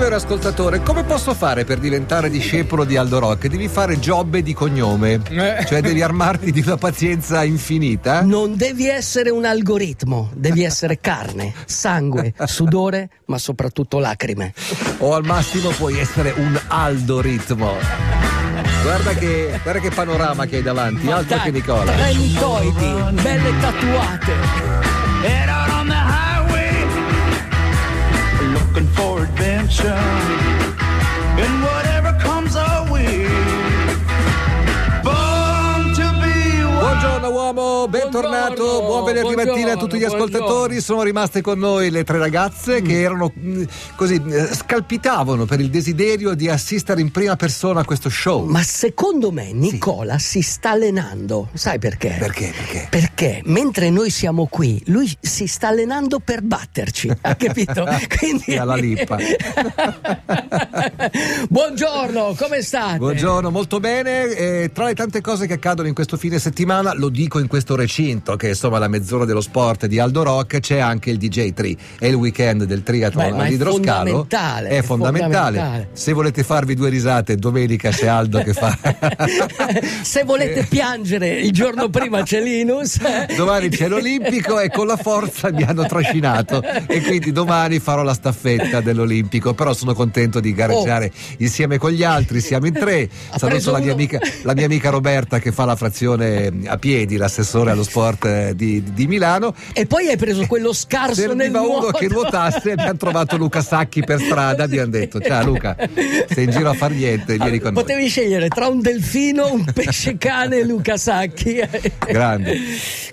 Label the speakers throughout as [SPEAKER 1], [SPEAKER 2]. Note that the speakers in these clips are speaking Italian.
[SPEAKER 1] scrive ascoltatore, come posso fare per diventare discepolo di Aldo Rock? Devi fare Giobbe di cognome, eh. cioè devi armarti di una pazienza infinita.
[SPEAKER 2] Non devi essere un algoritmo, devi essere carne, sangue, sudore, ma soprattutto lacrime.
[SPEAKER 1] O al massimo puoi essere un aldoritmo. Guarda che, guarda che panorama che hai davanti, ma altro dai, che Nicola.
[SPEAKER 2] Tre
[SPEAKER 1] buongiorno, venerdì mattina a tutti gli ascoltatori. Buongiorno. Sono rimaste con noi le tre ragazze mm. che erano mm, così eh, scalpitavano per il desiderio di assistere in prima persona a questo show.
[SPEAKER 2] Ma secondo me Nicola sì. si sta allenando, sai perché?
[SPEAKER 1] Perché? Perché?
[SPEAKER 2] Perché mentre noi siamo qui, lui si sta allenando per batterci, ha capito?
[SPEAKER 1] Quindi alla lippa.
[SPEAKER 2] buongiorno, come state?
[SPEAKER 1] Buongiorno, molto bene. Eh, tra le tante cose che accadono in questo fine settimana lo dico in questo recinto che è insomma la mezz'ora dello sport di Aldo Rock, c'è anche il DJ Tri. È il weekend del triathlon
[SPEAKER 2] Beh, all'idroscalo. È fondamentale.
[SPEAKER 1] È, è fondamentale. fondamentale. Se volete farvi due risate, domenica c'è Aldo che fa.
[SPEAKER 2] Se volete piangere, il giorno prima c'è Linus.
[SPEAKER 1] Domani c'è l'Olimpico e con la forza mi hanno trascinato. E quindi domani farò la staffetta dell'Olimpico. Però sono contento di gareggiare oh. insieme con gli altri. Siamo in tre. Saluto la mia, amica, la mia amica Roberta che fa la frazione a piedi l'assessore allo sport eh, di, di Milano.
[SPEAKER 2] E poi hai preso quello scarso Serviva nel nuoto.
[SPEAKER 1] uno che nuotasse e abbiamo trovato Luca Sacchi per strada, abbiamo detto ciao Luca, sei in giro a far niente, vieni con
[SPEAKER 2] Potevi
[SPEAKER 1] noi.
[SPEAKER 2] scegliere tra un delfino, un pesce cane e Luca Sacchi.
[SPEAKER 1] Grande.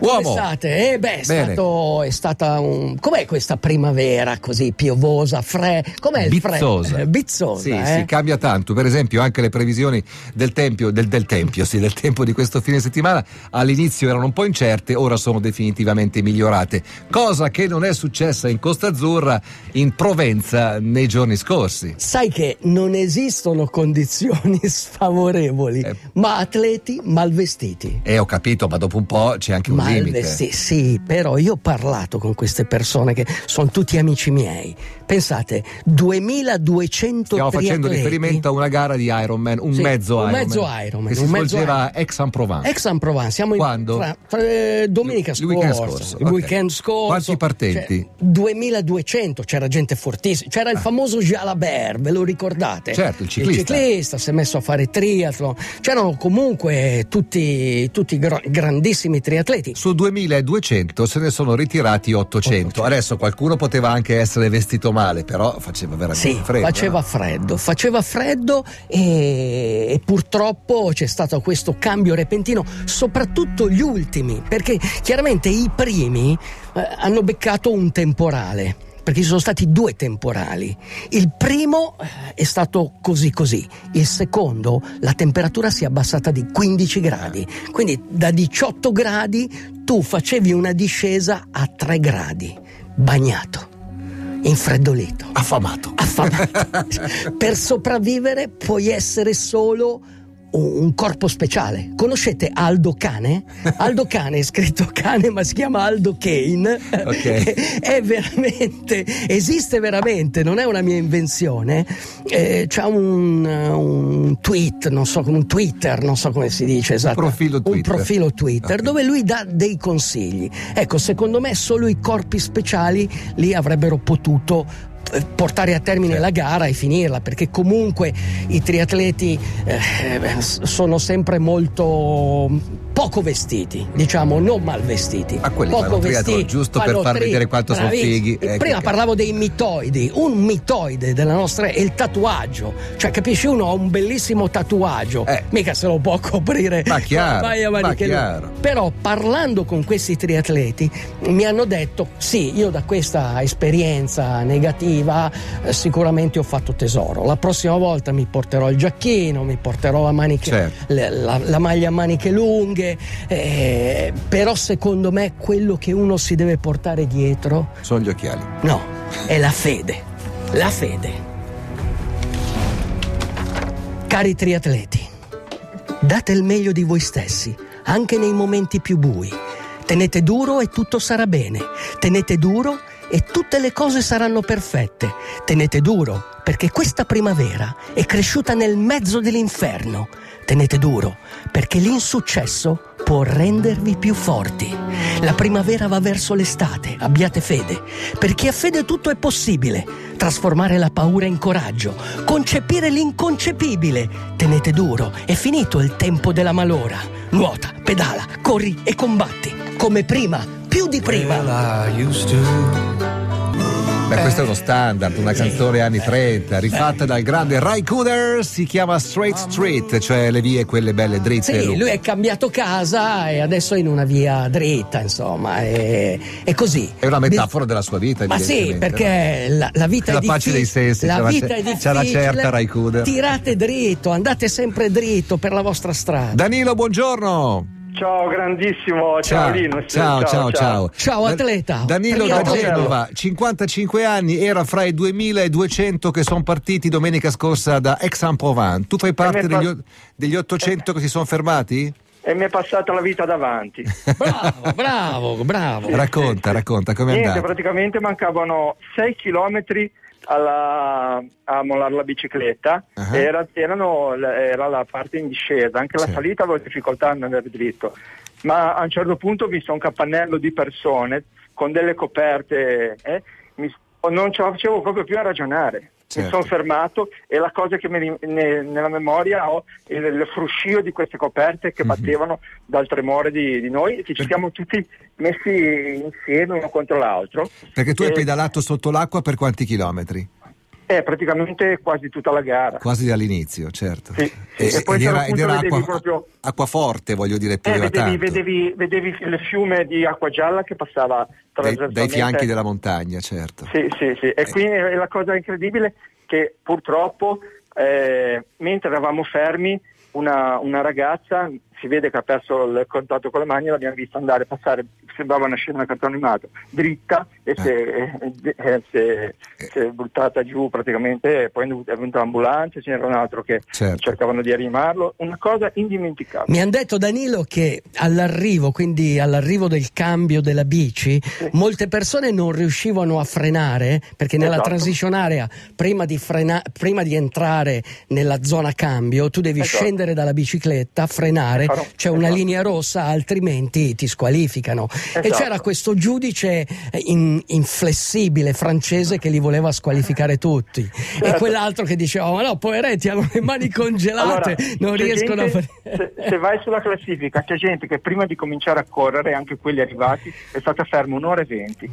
[SPEAKER 2] Uomo. Come state? Eh beh, è, stato, è stata un... Com'è questa primavera così piovosa, fre... Com'è il
[SPEAKER 1] Bizzosa.
[SPEAKER 2] Fre... Bizzosa.
[SPEAKER 1] Sì,
[SPEAKER 2] eh?
[SPEAKER 1] si cambia tanto. Per esempio anche le previsioni del tempio, del, del tempio, sì, del tempo di questo fine settimana all'inizio erano un po' incerte, ora sono definitivamente migliorate, cosa che non è successa in Costa Azzurra, in Provenza nei giorni scorsi.
[SPEAKER 2] Sai che non esistono condizioni sfavorevoli, eh, ma atleti malvestiti.
[SPEAKER 1] Eh, ho capito, ma dopo un po' c'è anche un
[SPEAKER 2] malvestiti, limite. Sì, però io ho parlato con queste persone che sono tutti amici miei. Pensate, 2200
[SPEAKER 1] Stiamo facendo riferimento a una gara di Ironman, un
[SPEAKER 2] sì,
[SPEAKER 1] mezzo
[SPEAKER 2] un
[SPEAKER 1] Ironman.
[SPEAKER 2] Mezzo Ironman
[SPEAKER 1] che si svolgeva a Aix-en-Provence.
[SPEAKER 2] Aix-en-Provence, siamo
[SPEAKER 1] Quando?
[SPEAKER 2] in tra, tra, eh, domenica
[SPEAKER 1] il
[SPEAKER 2] scorsa,
[SPEAKER 1] weekend scorso.
[SPEAKER 2] il
[SPEAKER 1] Okay.
[SPEAKER 2] weekend scorso.
[SPEAKER 1] Quanti partenti?
[SPEAKER 2] Cioè, 2200, c'era gente fortissima, c'era il famoso Jalabert, ve lo ricordate?
[SPEAKER 1] Certo, il ciclista.
[SPEAKER 2] Il ciclista si è messo a fare triathlon, c'erano comunque tutti, tutti grandissimi triatleti.
[SPEAKER 1] Su 2200 se ne sono ritirati 800.
[SPEAKER 2] 800.
[SPEAKER 1] Adesso qualcuno poteva anche essere vestito male, però faceva veramente
[SPEAKER 2] Sì,
[SPEAKER 1] freddo.
[SPEAKER 2] faceva freddo, faceva freddo e, e purtroppo c'è stato questo cambio repentino, soprattutto gli ultimi, perché chiaramente i primi eh, hanno beccato un temporale. Perché ci sono stati due temporali. Il primo eh, è stato così così, il secondo la temperatura si è abbassata di 15 gradi, quindi da 18 gradi tu facevi una discesa a 3 gradi, bagnato, infreddolito
[SPEAKER 1] Affamato.
[SPEAKER 2] affamato. per sopravvivere puoi essere solo un corpo speciale. Conoscete Aldo Cane? Aldo Cane è scritto cane ma si chiama Aldo Kane.
[SPEAKER 1] Ok.
[SPEAKER 2] È veramente, esiste veramente, non è una mia invenzione. Eh, c'ha un, un tweet, non so, un Twitter, non so come si dice esatto.
[SPEAKER 1] profilo Twitter.
[SPEAKER 2] Un profilo Twitter
[SPEAKER 1] Ok.
[SPEAKER 2] dove lui dà dei consigli. Ecco, secondo me solo i corpi speciali lì avrebbero potuto portare a termine
[SPEAKER 1] Certo.
[SPEAKER 2] la gara e finirla perché comunque i triatleti eh, s- sono sempre molto poco vestiti diciamo non mal vestiti
[SPEAKER 1] Ma quelli
[SPEAKER 2] poco
[SPEAKER 1] fanno triathlon giusto per far vedere quanto sono fighi. Eh,
[SPEAKER 2] prima
[SPEAKER 1] che
[SPEAKER 2] parlavo dei mitoidi un mitoide della nostra è il tatuaggio cioè capisci uno ha un bellissimo tatuaggio
[SPEAKER 1] Eh.
[SPEAKER 2] mica se lo può coprire
[SPEAKER 1] Ma chiaro, ma
[SPEAKER 2] lunghe.
[SPEAKER 1] chiaro.
[SPEAKER 2] Però parlando con questi triatleti mi hanno detto sì, io da questa esperienza negativa eh, sicuramente ho fatto tesoro. La prossima volta mi porterò il giacchino, mi porterò la, maniche-
[SPEAKER 1] Certo.
[SPEAKER 2] le- la- la maglia a maniche lunghe, eh, però secondo me quello che uno si deve portare dietro,
[SPEAKER 1] Sono gli occhiali.
[SPEAKER 2] no, è la fede. La fede. Cari triatleti, date il meglio di voi stessi, anche nei momenti più bui. Tenete duro e tutto sarà bene. Tenete duro e tutte le cose saranno perfette. Tenete duro, perché questa primavera è cresciuta nel mezzo dell'inferno. Tenete duro, perché l'insuccesso può rendervi più forti. La primavera va verso l'estate, abbiate fede. Per chi ha fede tutto è possibile. Trasformare la paura in coraggio, concepire l'inconcepibile. Tenete duro, è finito il tempo della malora. Nuota, pedala, corri e combatti. Come prima, più di prima.
[SPEAKER 1] Beh, questo è uno standard, una canzone anni 30, rifatta dal grande Ray Cooder, si chiama Straight Street, cioè le vie quelle belle dritte.
[SPEAKER 2] Sì, lui è cambiato casa e adesso è in una via dritta, insomma, è, è così.
[SPEAKER 1] È una metafora della sua vita,
[SPEAKER 2] Ma sì, perché la, la vita
[SPEAKER 1] la
[SPEAKER 2] è difficile.
[SPEAKER 1] pace dei sensi,
[SPEAKER 2] la
[SPEAKER 1] c'è
[SPEAKER 2] vita
[SPEAKER 1] una-
[SPEAKER 2] è difficile.
[SPEAKER 1] c'è una certa Ray Cooder.
[SPEAKER 2] Tirate dritto, andate sempre dritto per la vostra strada.
[SPEAKER 1] Danilo, buongiorno.
[SPEAKER 3] Ciao grandissimo, ciao, Linus.
[SPEAKER 1] ciao, ciao, ciao.
[SPEAKER 2] Ciao,
[SPEAKER 1] Da-
[SPEAKER 2] atleta.
[SPEAKER 1] Danilo da. Genova, 55 anni, era fra i 2200 che sono partiti domenica scorsa da Aix-en-Provence. Tu fai parte degli, o- degli 800 che si sono fermati?
[SPEAKER 3] E mi è passata la vita davanti.
[SPEAKER 2] Bravo, bravo, bravo.
[SPEAKER 1] Racconta, racconta, com'è
[SPEAKER 3] Niente,
[SPEAKER 1] andato?
[SPEAKER 3] praticamente mancavano 6 chilometri alla- a mollare la bicicletta.
[SPEAKER 1] Ah.
[SPEAKER 3] Era, erano- era la parte in discesa, anche la
[SPEAKER 1] Sì.
[SPEAKER 3] salita avevo difficoltà ad andare dritto. Ma a un certo punto ho visto un capannello di persone con delle coperte, eh, mi- non ce la facevo proprio più a ragionare.
[SPEAKER 1] Certo.
[SPEAKER 3] Mi sono fermato e la cosa che mi ne- nella memoria ho è il, fruscio di queste coperte
[SPEAKER 1] Mhm.
[SPEAKER 3] che battevano dal tremore di, di noi e che ci siamo tutti messi insieme uno contro l'altro.
[SPEAKER 1] Perché tu hai
[SPEAKER 3] Eh,
[SPEAKER 1] pedalato sotto l'acqua per quanti chilometri?
[SPEAKER 3] Eh, praticamente quasi tutta la gara.
[SPEAKER 1] Quasi dall'inizio, certo.
[SPEAKER 3] Sì, sì,
[SPEAKER 1] E-
[SPEAKER 3] e poi
[SPEAKER 1] ed era, ed era acqua,
[SPEAKER 3] proprio-
[SPEAKER 1] acqua forte, voglio dire,
[SPEAKER 3] Eh, vedevi, vedevi, vedevi il fiume di acqua gialla che passava
[SPEAKER 1] Dai,
[SPEAKER 3] trasversalmente.
[SPEAKER 1] dai fianchi della montagna, certo.
[SPEAKER 3] Sì, sì, sì. E qui è la cosa incredibile che purtroppo eh, mentre eravamo fermi una, una ragazza si vede che ha perso il contatto con le mani, l'abbiamo vista andare, passare, sembrava una scena animato, dritta e si è, eh, eh, buttata giù praticamente, poi è venuta- l'ambulanza, ce n'era un altro che
[SPEAKER 1] Certo.
[SPEAKER 3] cercavano di rianimarlo, una cosa indimenticabile.
[SPEAKER 2] Mi hanno detto Danilo che all'arrivo, quindi all'arrivo del cambio della bici, molte persone non riuscivano a frenare perché nella
[SPEAKER 3] Esatto.
[SPEAKER 2] transition area, prima di, frena- prima di entrare nella zona cambio, tu devi
[SPEAKER 3] Esatto.
[SPEAKER 2] scendere dalla bicicletta, frenare, C'è una
[SPEAKER 3] esatto.
[SPEAKER 2] linea rossa, altrimenti ti squalificano. E
[SPEAKER 3] Esatto.
[SPEAKER 2] c'era questo giudice in- inflessibile francese che li voleva squalificare tutti. E
[SPEAKER 3] Certo.
[SPEAKER 2] quell'altro che diceva: Ma no, poveretti, hanno le mani congelate, non
[SPEAKER 3] c'è
[SPEAKER 2] riescono a
[SPEAKER 3] gente-
[SPEAKER 2] fare.
[SPEAKER 3] se, se vai sulla classifica c'è gente che prima di cominciare a correre, anche quelli arrivati, è stata ferma un'ora e venti.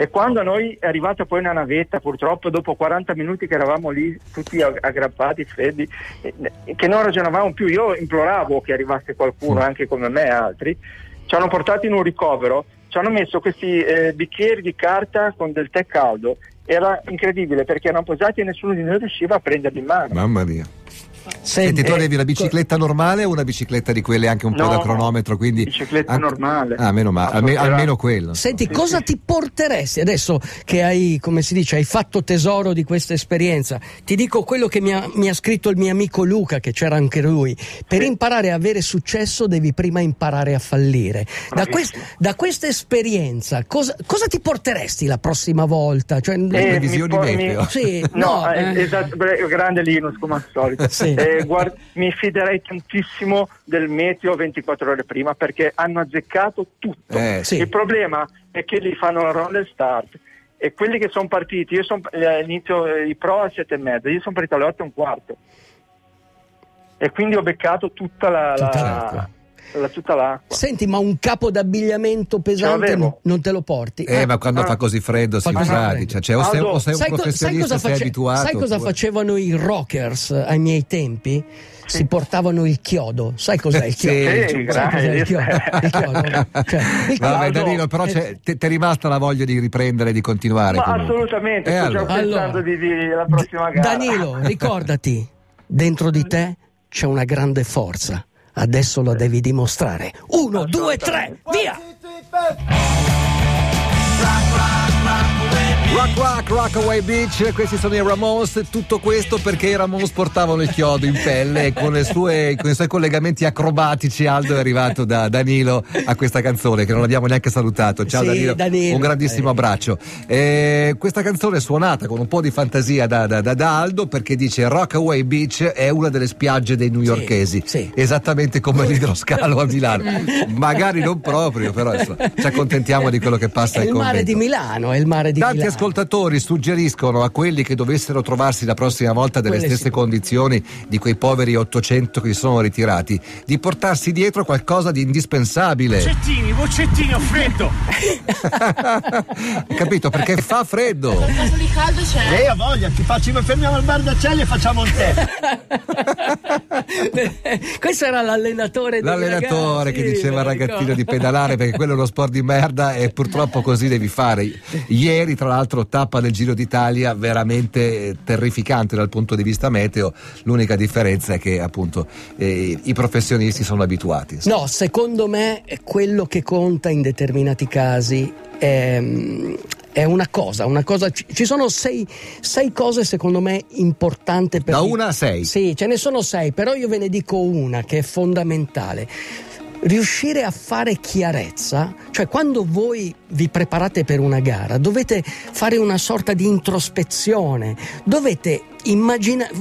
[SPEAKER 3] E quando a noi è arrivata poi una navetta, purtroppo dopo 40 minuti che eravamo lì tutti ag- aggrappati, freddi, eh, che non ragionavamo più, io imploravo che arrivasse qualcuno, anche come me e altri, ci hanno portato in un ricovero, ci hanno messo questi eh, bicchieri di carta con del tè caldo, era incredibile perché erano posati e nessuno di noi riusciva a prenderli in mano.
[SPEAKER 1] Mamma mia.
[SPEAKER 2] Senti,
[SPEAKER 1] Senti, tu
[SPEAKER 3] eh,
[SPEAKER 1] avevi la bicicletta normale o una bicicletta di quelle anche un po'
[SPEAKER 3] No,
[SPEAKER 1] da cronometro? Quindi
[SPEAKER 3] bicicletta
[SPEAKER 1] anche-
[SPEAKER 3] normale.
[SPEAKER 1] Ah, meno male, alme-
[SPEAKER 3] Era-
[SPEAKER 1] almeno quello.
[SPEAKER 2] Senti, cosa ti porteresti adesso che hai, come si dice, hai fatto tesoro di questa esperienza? Ti dico quello che mi ha, mi ha scritto il mio amico Luca, che c'era anche lui. Per imparare a avere successo devi prima imparare a fallire. Da, quest- da questa esperienza, cosa, cosa ti porteresti la prossima volta? Cioè,
[SPEAKER 1] Le
[SPEAKER 3] Eh,
[SPEAKER 1] previsioni
[SPEAKER 3] mi po-
[SPEAKER 1] meteo.
[SPEAKER 3] mi-
[SPEAKER 2] Sì,
[SPEAKER 3] no,
[SPEAKER 2] no,
[SPEAKER 3] eh,
[SPEAKER 2] eh.
[SPEAKER 3] esatto, grande Linus come al solito.
[SPEAKER 2] Sì.
[SPEAKER 3] Eh, guard- mi fiderei tantissimo del meteo 24 ore prima perché hanno azzeccato tutto.
[SPEAKER 1] Eh,
[SPEAKER 2] sì.
[SPEAKER 3] Il problema è che lì fanno la roller start e quelli che sono partiti, io sono all'inizio eh, i pro a 7 e mezza, io sono partito alle 8 e un quarto e quindi ho beccato tutta la, la-
[SPEAKER 2] Tutta
[SPEAKER 1] l'acqua.
[SPEAKER 3] La- tutta l'acqua.
[SPEAKER 2] Senti, ma un capo d'abbigliamento pesante
[SPEAKER 3] l'avevo.
[SPEAKER 2] non, non te lo porti?
[SPEAKER 1] Eh, ma quando
[SPEAKER 3] Ah.
[SPEAKER 1] fa così freddo si
[SPEAKER 2] Fa così
[SPEAKER 1] sa,
[SPEAKER 2] freddo.
[SPEAKER 1] dice, cioè, o sei, o sei un
[SPEAKER 2] Sai, co- sai
[SPEAKER 1] professionista,
[SPEAKER 2] cosa,
[SPEAKER 1] sei
[SPEAKER 2] face-
[SPEAKER 1] abituato.
[SPEAKER 2] sai cosa
[SPEAKER 1] oppure-
[SPEAKER 2] facevano i rockers eh, ai miei tempi? Si portavano il chiodo. Sai cos'è il
[SPEAKER 1] Sì,
[SPEAKER 2] chiodo?
[SPEAKER 3] sì,
[SPEAKER 2] il chiodo? Il chiodo. Cioè, il
[SPEAKER 1] Vabbè,
[SPEAKER 2] chiodo-
[SPEAKER 1] Danilo, però
[SPEAKER 2] eh,
[SPEAKER 1] ti è rimasta la voglia di riprendere e di continuare.
[SPEAKER 3] Ma
[SPEAKER 1] comunque.
[SPEAKER 3] assolutamente,
[SPEAKER 1] E
[SPEAKER 3] sto
[SPEAKER 1] allora?
[SPEAKER 3] già pensando
[SPEAKER 2] Allora,
[SPEAKER 3] di, di la prossima gara.
[SPEAKER 2] Danilo, ricordati, dentro di te c'è una grande forza. Adesso lo devi dimostrare. Uno, due, tre, via!
[SPEAKER 4] Rock, rock, rock away.
[SPEAKER 1] Rock Rock Rockaway Beach, questi sono i Ramones, tutto questo perché i Ramones portavano il chiodo in pelle e con, sue, con, i suoi collegamenti acrobatici Aldo è arrivato da Danilo a questa canzone che non abbiamo neanche salutato. Ciao
[SPEAKER 2] Sì,
[SPEAKER 1] Danilo.
[SPEAKER 2] Danilo.
[SPEAKER 1] un grandissimo
[SPEAKER 2] Eh.
[SPEAKER 1] abbraccio. Eh, questa canzone è suonata con un po' di fantasia da, da- da- da Aldo perché dice Rockaway Beach è una delle spiagge dei newyorkesi,
[SPEAKER 2] sì.
[SPEAKER 1] esattamente come l'idroscalo a Milano. Magari non proprio, però insomma, ci accontentiamo di quello che passa
[SPEAKER 2] È il mare di Milano, è il mare di
[SPEAKER 1] Tanti
[SPEAKER 2] Milano.
[SPEAKER 1] Ascoltatori suggeriscono a quelli che dovessero trovarsi la prossima volta nelle
[SPEAKER 2] Quelle
[SPEAKER 1] stesse
[SPEAKER 2] sì.
[SPEAKER 1] condizioni di quei poveri 800 che si sono ritirati, di portarsi dietro qualcosa di indispensabile.
[SPEAKER 4] Boccettini, boccettini, ho freddo!
[SPEAKER 1] Capito? Perché fa freddo.
[SPEAKER 5] Caso di caldo c'è.
[SPEAKER 4] Lei ha voglia, ti faccio, fermiamo al bar d'acciaio e facciamo un tè.
[SPEAKER 2] Questo era l'allenatore
[SPEAKER 1] L'allenatore
[SPEAKER 2] ragazzi,
[SPEAKER 1] che diceva al
[SPEAKER 2] lo
[SPEAKER 1] ragazzino
[SPEAKER 2] ricordo.
[SPEAKER 1] di pedalare perché quello è uno sport di merda e purtroppo così devi fare. Ieri, tra l'altro, tappa del Giro d'Italia veramente eh, terrificante dal punto di vista meteo. L'unica differenza è che appunto eh, i professionisti sono abituati.
[SPEAKER 2] No, secondo me quello che conta in determinati casi è, è una cosa, una cosa. Ci sono sei, sei cose secondo me importanti per
[SPEAKER 1] Da una a sei.
[SPEAKER 2] Sì, ce ne sono sei, però io ve ne dico una che è fondamentale. Riuscire a fare chiarezza, cioè quando voi vi preparate per una gara dovete fare una sorta di introspezione, dovete immaginare,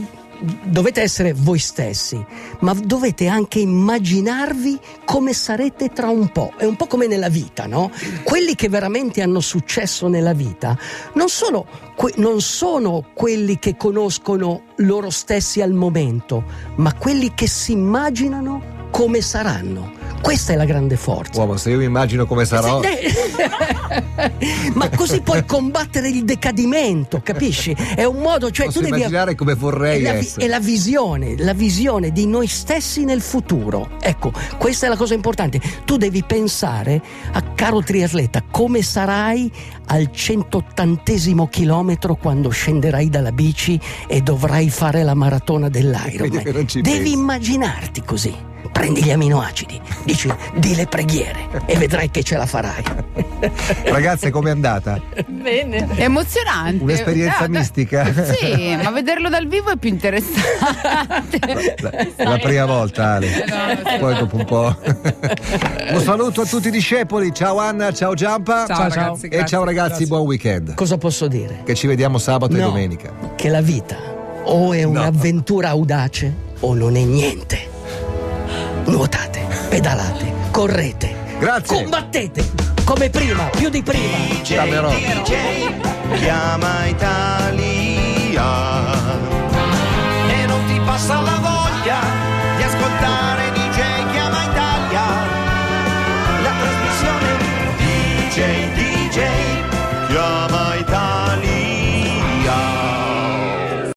[SPEAKER 2] dovete essere voi stessi, ma dovete anche immaginarvi come sarete tra un po'. È un po' come nella vita, no? Quelli che veramente hanno successo nella vita non sono, que- non sono quelli che conoscono loro stessi al momento, ma quelli che si immaginano come saranno. Questa è la grande forza.
[SPEAKER 1] Uomo, se io mi immagino come sarò.
[SPEAKER 2] Ma così puoi combattere il decadimento, capisci? È un modo, cioè
[SPEAKER 1] Posso
[SPEAKER 2] tu devi
[SPEAKER 1] immaginare come vorrei
[SPEAKER 2] è la,
[SPEAKER 1] essere.
[SPEAKER 2] è la visione, la visione di noi stessi nel futuro. Ecco, questa è la cosa importante. Tu devi pensare a caro triatleta come sarai al 180 chilometro quando scenderai dalla bici e dovrai fare la maratona dell'Ironman. Devi
[SPEAKER 1] pensi.
[SPEAKER 2] immaginarti così. Prendi gli aminoacidi, dici di le preghiere e vedrai che ce la farai.
[SPEAKER 1] Ragazze, com'è andata?
[SPEAKER 5] Bene.
[SPEAKER 6] È emozionante.
[SPEAKER 1] Un'esperienza
[SPEAKER 6] Eh,
[SPEAKER 1] mistica?
[SPEAKER 6] Sì, ma vederlo dal vivo è più interessante.
[SPEAKER 1] La, la prima volta, Ale. Poi dopo un po'. Un saluto a tutti i discepoli. Ciao Anna, ciao Giampa.
[SPEAKER 7] Ciao, ragazzi,
[SPEAKER 1] E
[SPEAKER 7] grazie,
[SPEAKER 1] ciao ragazzi,
[SPEAKER 7] grazie.
[SPEAKER 1] buon weekend.
[SPEAKER 2] Cosa posso dire?
[SPEAKER 1] Che ci vediamo sabato e
[SPEAKER 2] No,
[SPEAKER 1] domenica.
[SPEAKER 2] Che la vita o è un'avventura audace o non è niente. Nuotate, pedalate, correte.
[SPEAKER 1] Grazie.
[SPEAKER 2] Combattete come prima, più di prima.
[SPEAKER 1] DJ, Camerò.
[SPEAKER 8] DJ, chiama Italia e non ti passa la